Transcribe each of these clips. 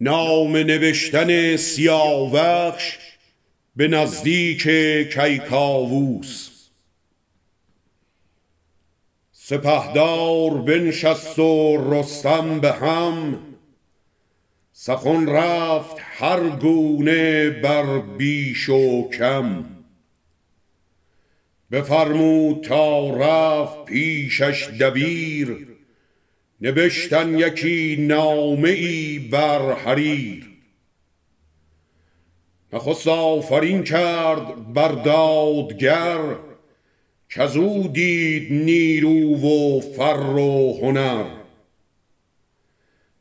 نام نوشتن سیاوخش به نزدیک کیکاووس. سپهدار بنشست و رستم به هم. سخن رفت هر گونه بر بیش و کم. بفرمود تا رفت پیشش دبیر. نبشتن یکی نامه ای بر حریر. نخست آفرین کرد بر دادگر کزو دید نیرو و فر و هنر.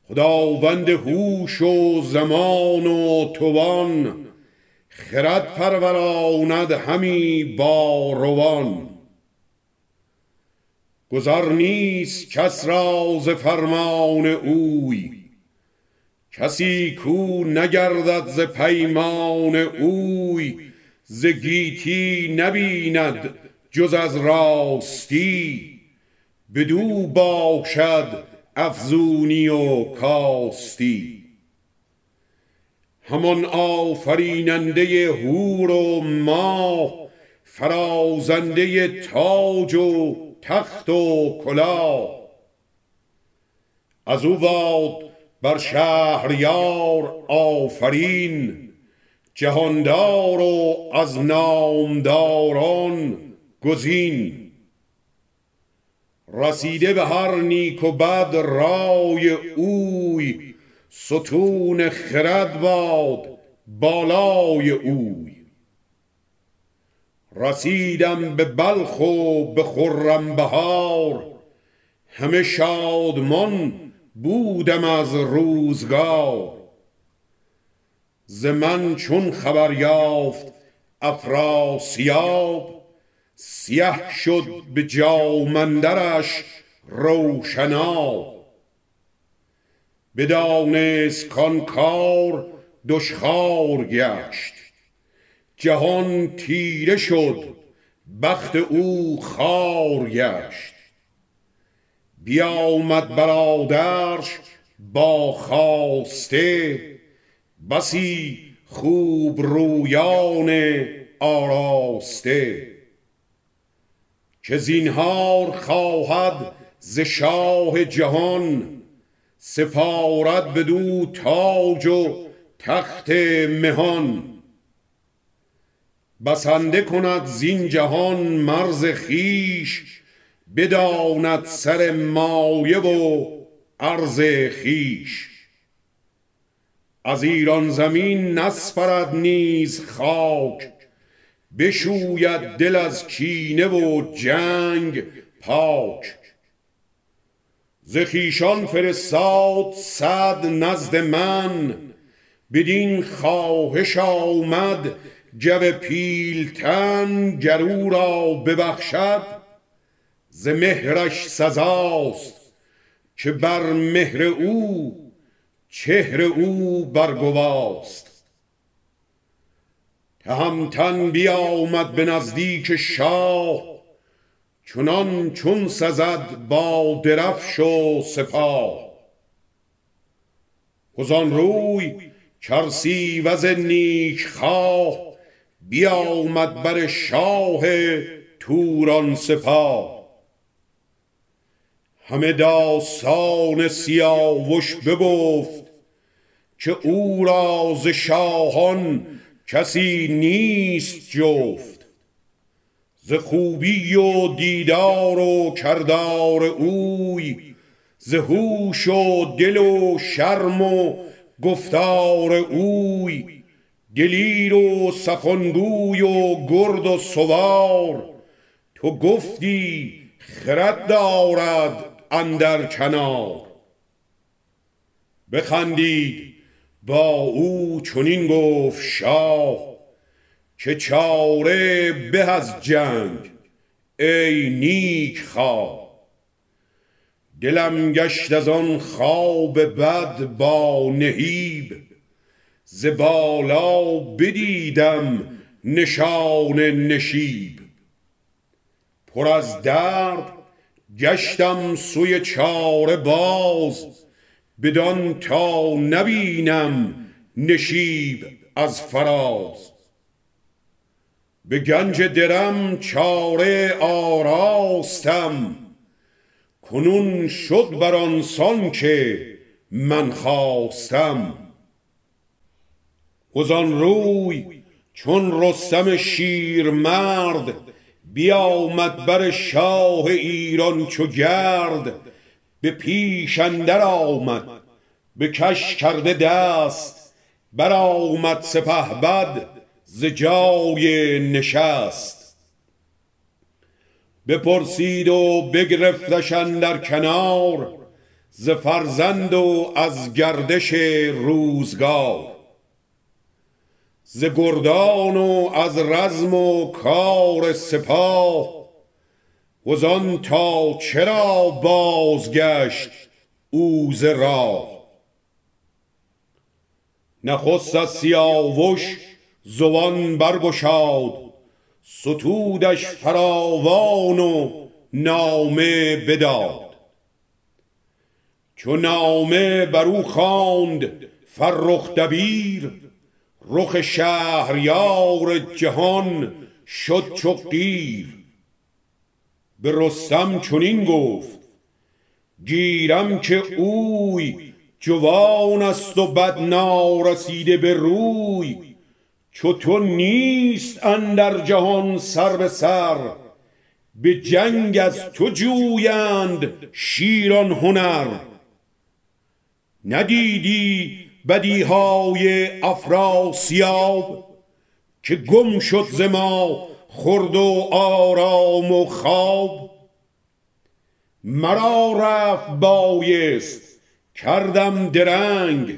خداوند هوش و زمان و توان خرد پروراند همی با روان. گذر نیست کس را ز فرمان اوی. کسی کو نگردد ز پیمان اوی. ز گیتی نبیند جز از راستی. بدو باشد افزونی و کاستی. همان آفریننده هور و ماه فرازنده تاج و تخت و کلاه. از او باد بر شهریار آفرین جهاندار و از نامداران گزین. رسیده به هر نیک و بد رای اوی ستون خرد باد بالای اوی. رسیدم به بلخ و به خرم بهار. همه شادمان بودم از روزگار. ز من چون خبر یافت افراسیاب سیه شد به جامندرش روشناب. بدانست کان کار دشخوار گشت. جهان تیره شد بخت او خوار گشت. بیامد برادرش با خواسته بسی خوب رویان آراسته. که زینهار خواهد ز شاه جهان سپارد بدو تاج و تخت مهان. بسنده کند زین جهان مرز خویش بداند سر مایه و عرض خویش. از ایران زمین نسپرد نیز خاک بشوید دل از کینه و جنگ پاک. ز خویشان فرستاد صد نزد من بدین خواهش آمد جو پیلتن گر او را ببخشد ز مهرش سزاست که بر مهر او چهر او برگواست. تهمتن بیامد به نزدیک شاه چنان چون سزد با درفش و سپاه. وزان روی کرسیوز نیک خواه بیامد بر شاه توران سپاه. همه داستان سیاوش بگفت که او را ز شاهان کسی نیست جفت. ز خوبی و دیدار و کردار اوی ز هوش و دل و شرم و گفتار اوی. دلیر و سخنگوی و گرد و سوار تو گفتی خرد دارد اندر کنار بخندید با او چنین گفت شاه که چاره به از جنگ ای نیک خواه دلم گشت از آن خواب بد با نهیب ز بالا بدیدم نشان نشیب. پر از درد گشتم سوی چاره باز بدان تا نبینم نشیب از فراز. به گنج درم چاره آراستم کنون شد بر آنسان که من خواستم. وزان روی چون رستم شیر مرد بیامد بر شاه ایران چو گرد. به پیش اندر آمد به کش کرده دست بر آمد سپه بد ز جای نشست. بپرسید و بگرفتش در کنار ز فرزند و از گردش روزگار. ز گردان و از رزم و کار سپاه. وزان تا چرا بازگشت او ز راه؟ نخست از سیاوش زبان برگشاد ستودش فراوان و نامه بداد. چو نامه بر او خواند فرخ دبیر رخ شهریار جهان شد چو قیر. به رستم چنین گفت گیرم که اوی جوان است و بد نارسیده به روی. چو تو نیست اندر جهان سر به سر به جنگ از تو جویند شیران هنر. ندیدی بدیهای افراسیاب که گم شد ز ما خرد و آرام و خواب. مرا رفت بایست کردم درنگ.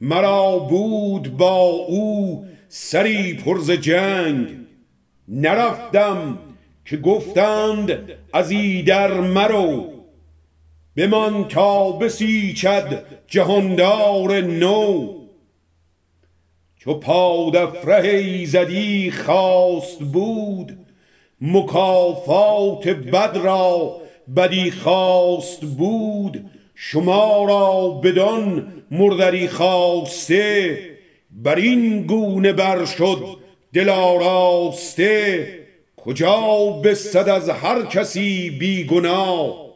مرا بود با او سری پرز جنگ. نرفتم که گفتند از ایدر مرو. بمان تا بسیچد جهاندار نو. چو پادفره ایزدی خواست بود مکافات بد را بدی خواست بود. شما را بدان مردری خواسته بر این گونه بر شد دل آراسته کجا بستد از هر کسی بیگناه؟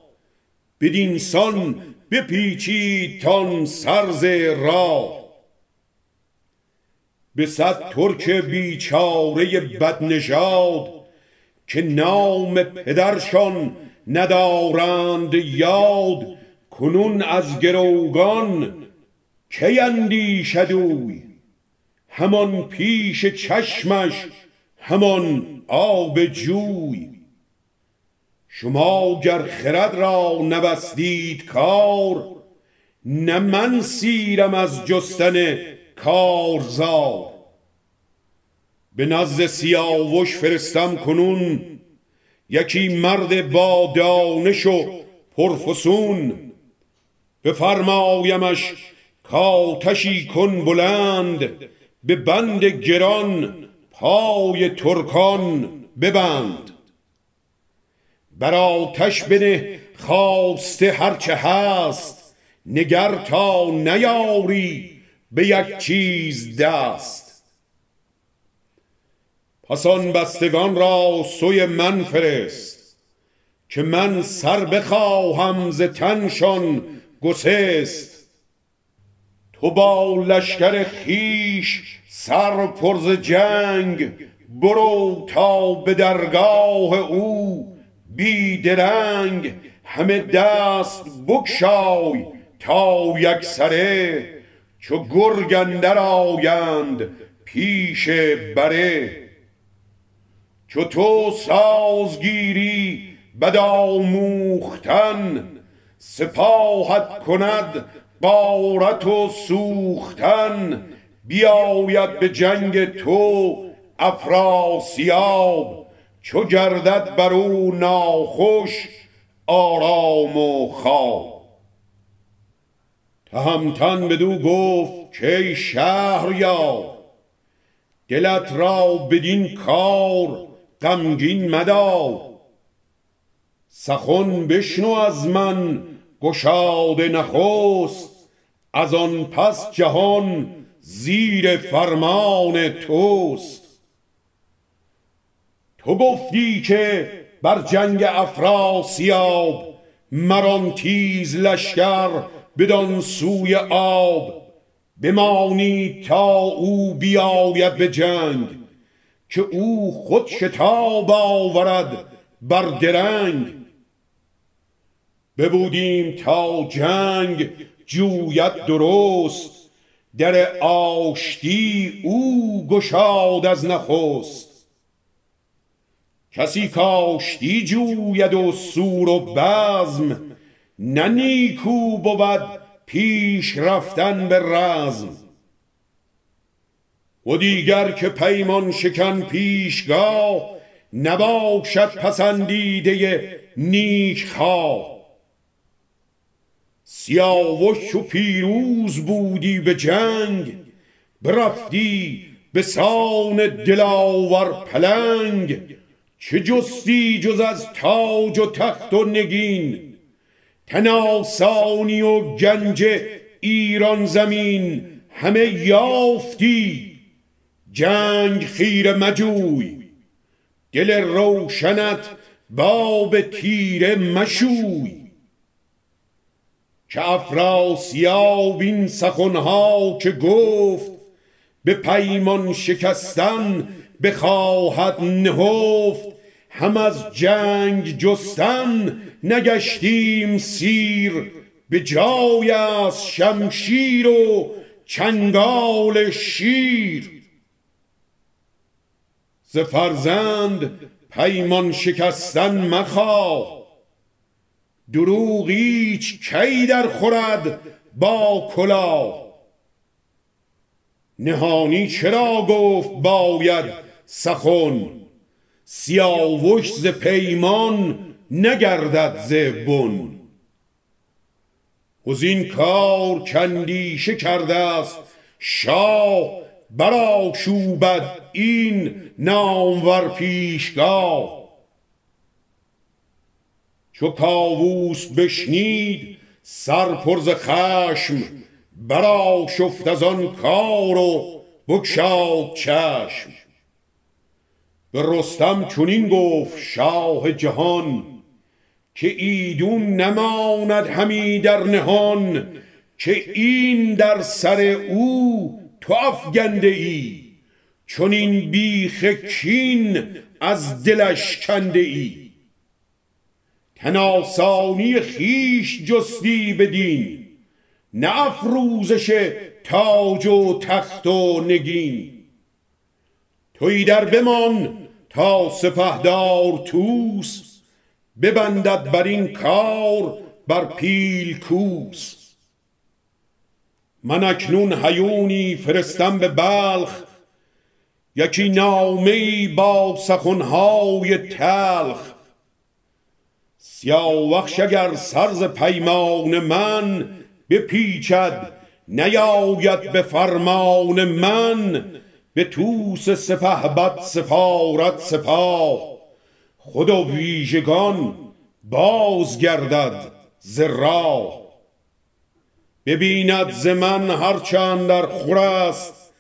بدین سان بپیچید تان سرز را به صد ترک بیچاره بدنژاد که نام پدرشان ندارند یاد کنون از گروگان کی اندیشد اوی؟ همان پیش چشمش همان آب جوی. شما گر خرد را نبستید کار نه من سیرم از جستن کارزار. به نزد سیاوش فرستم کنون یکی مرد با دانش و پرفسون. بفرمایمش کاتشی کن بلند به بند گران پای ترکان ببند. بر آتش بنه خواسته هرچه هست نگر تا نیاری به یک چیز دست. پس آن بستگان را سوی من فرست که من سر بخواهم ز تنشان گسست. تو با لشکر خیش سر پرز جنگ برو تا به درگاه او بی درنگ همه دست بکشای تا یک سره چو گرگ اندر آیند پیش بره. چو تو سازگیری بد آموختن سپاهت کند قارت و سوختن بیاید به جنگ تو افراسیاب. چو گردد بر او ناخوش آرام و خواب تهمتن بدو گفت که شهریار دلت را بدین کار غمگین مدار. سخن بشنو از من گشاده نخست از آن پس جهان زیر فرمان توست. تو گفتی که بر جنگ افراسیاب مران تیز لشکر بدان سوی آب. بمانی تا او بیاید به جنگ که او خود شتاب آورد بر درنگ. ببودیم تا جنگ جوید درست در آشتی او گشاد از نخست. کسی کاشتی جوید و سور و بزم نه نیکو بود پیش رفتن به رزم. و دیگر که پیمان شکن پیشگاه نباشد پسندیده نیک خواه. سیاوش و پیروز بودی به جنگ برفتی به سان دلاور پلنگ. چه جستی جز از تاج و تخت و نگین؟ تناسانی و گنج ایران زمین همه یافتی. جنگ خیر مجوی دل روشنت باب تیره مشوی. که افراسیاب این سخنها که گفت به پیمان شکستن بخواهد نهفت. هم از جنگ جستن نگشتیم سیر. به جای از شمشیر و چنگال شیر. ز فرزند پیمان شکستن مخواه. دروغ ایچ کی در خورد با کلاه. نهانی چرا گفت باید سخن. سیاوش ز پیمان نگردد ز بن. این کار کندیشه کرده است. شاه برا شوبد این نامور پیشگاه. چو کاووس بشنید سر پرز خشم برا شفت از آن کار و بکشاد چشم. به رستم چنین گفت شاه جهان که ایدون نماند همی در نهان که این در سر او تو افگنده ای چون این بیخ کین از دلش کنده ای. تناسانی خیش جستی بدین نه افروزش تاج و تخت و نگین. توی در بمان سپهدار توس ببندد بر این کار بر پیل کوس. من اکنون هیونی فرستم به بلخ یکی نامه با سخنهای تلخ. سیاوخش اگر سرز پیمان من بپیچد نیاید به فرمان من. به توس سپه بد سپارت سپاه خود و ویژگان باز گردد ز راه. ببیند ز من هرچند در خور است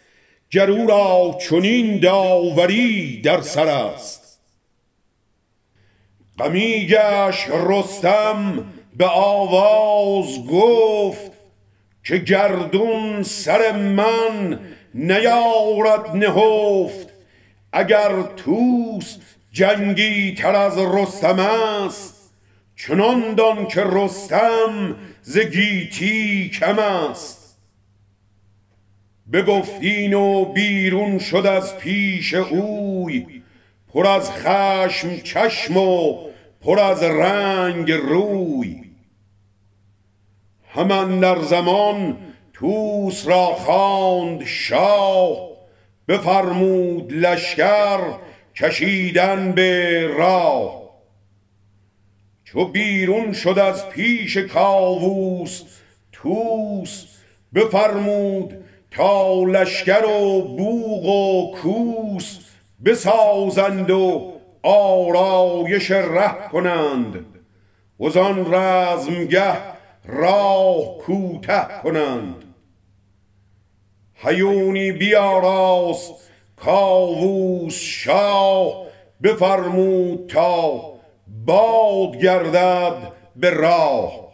گرو را چنین داوری در سر است. غمی گشت رستم به آواز گفت که گردون سر من نیارد نهفت. اگر توس جنگی تر از رستم است چنان دان که رستم ز گیتی کم است. بگفتین و بیرون شد از پیش اوی پر از خشم چشم و پر از رنگ روی. همان در زمان توس را خواند شاه بفرمود لشکر کشیدن به راه. چو بیرون شد از پیش کاووس توس بفرمود تا لشکر و بوغ و کوس بسازند و آرایش ره کنند. وزان رزمگه راه کوته کنند. هیونی بیاراست کاووس شاه بفرمود تا باد گردد به راه.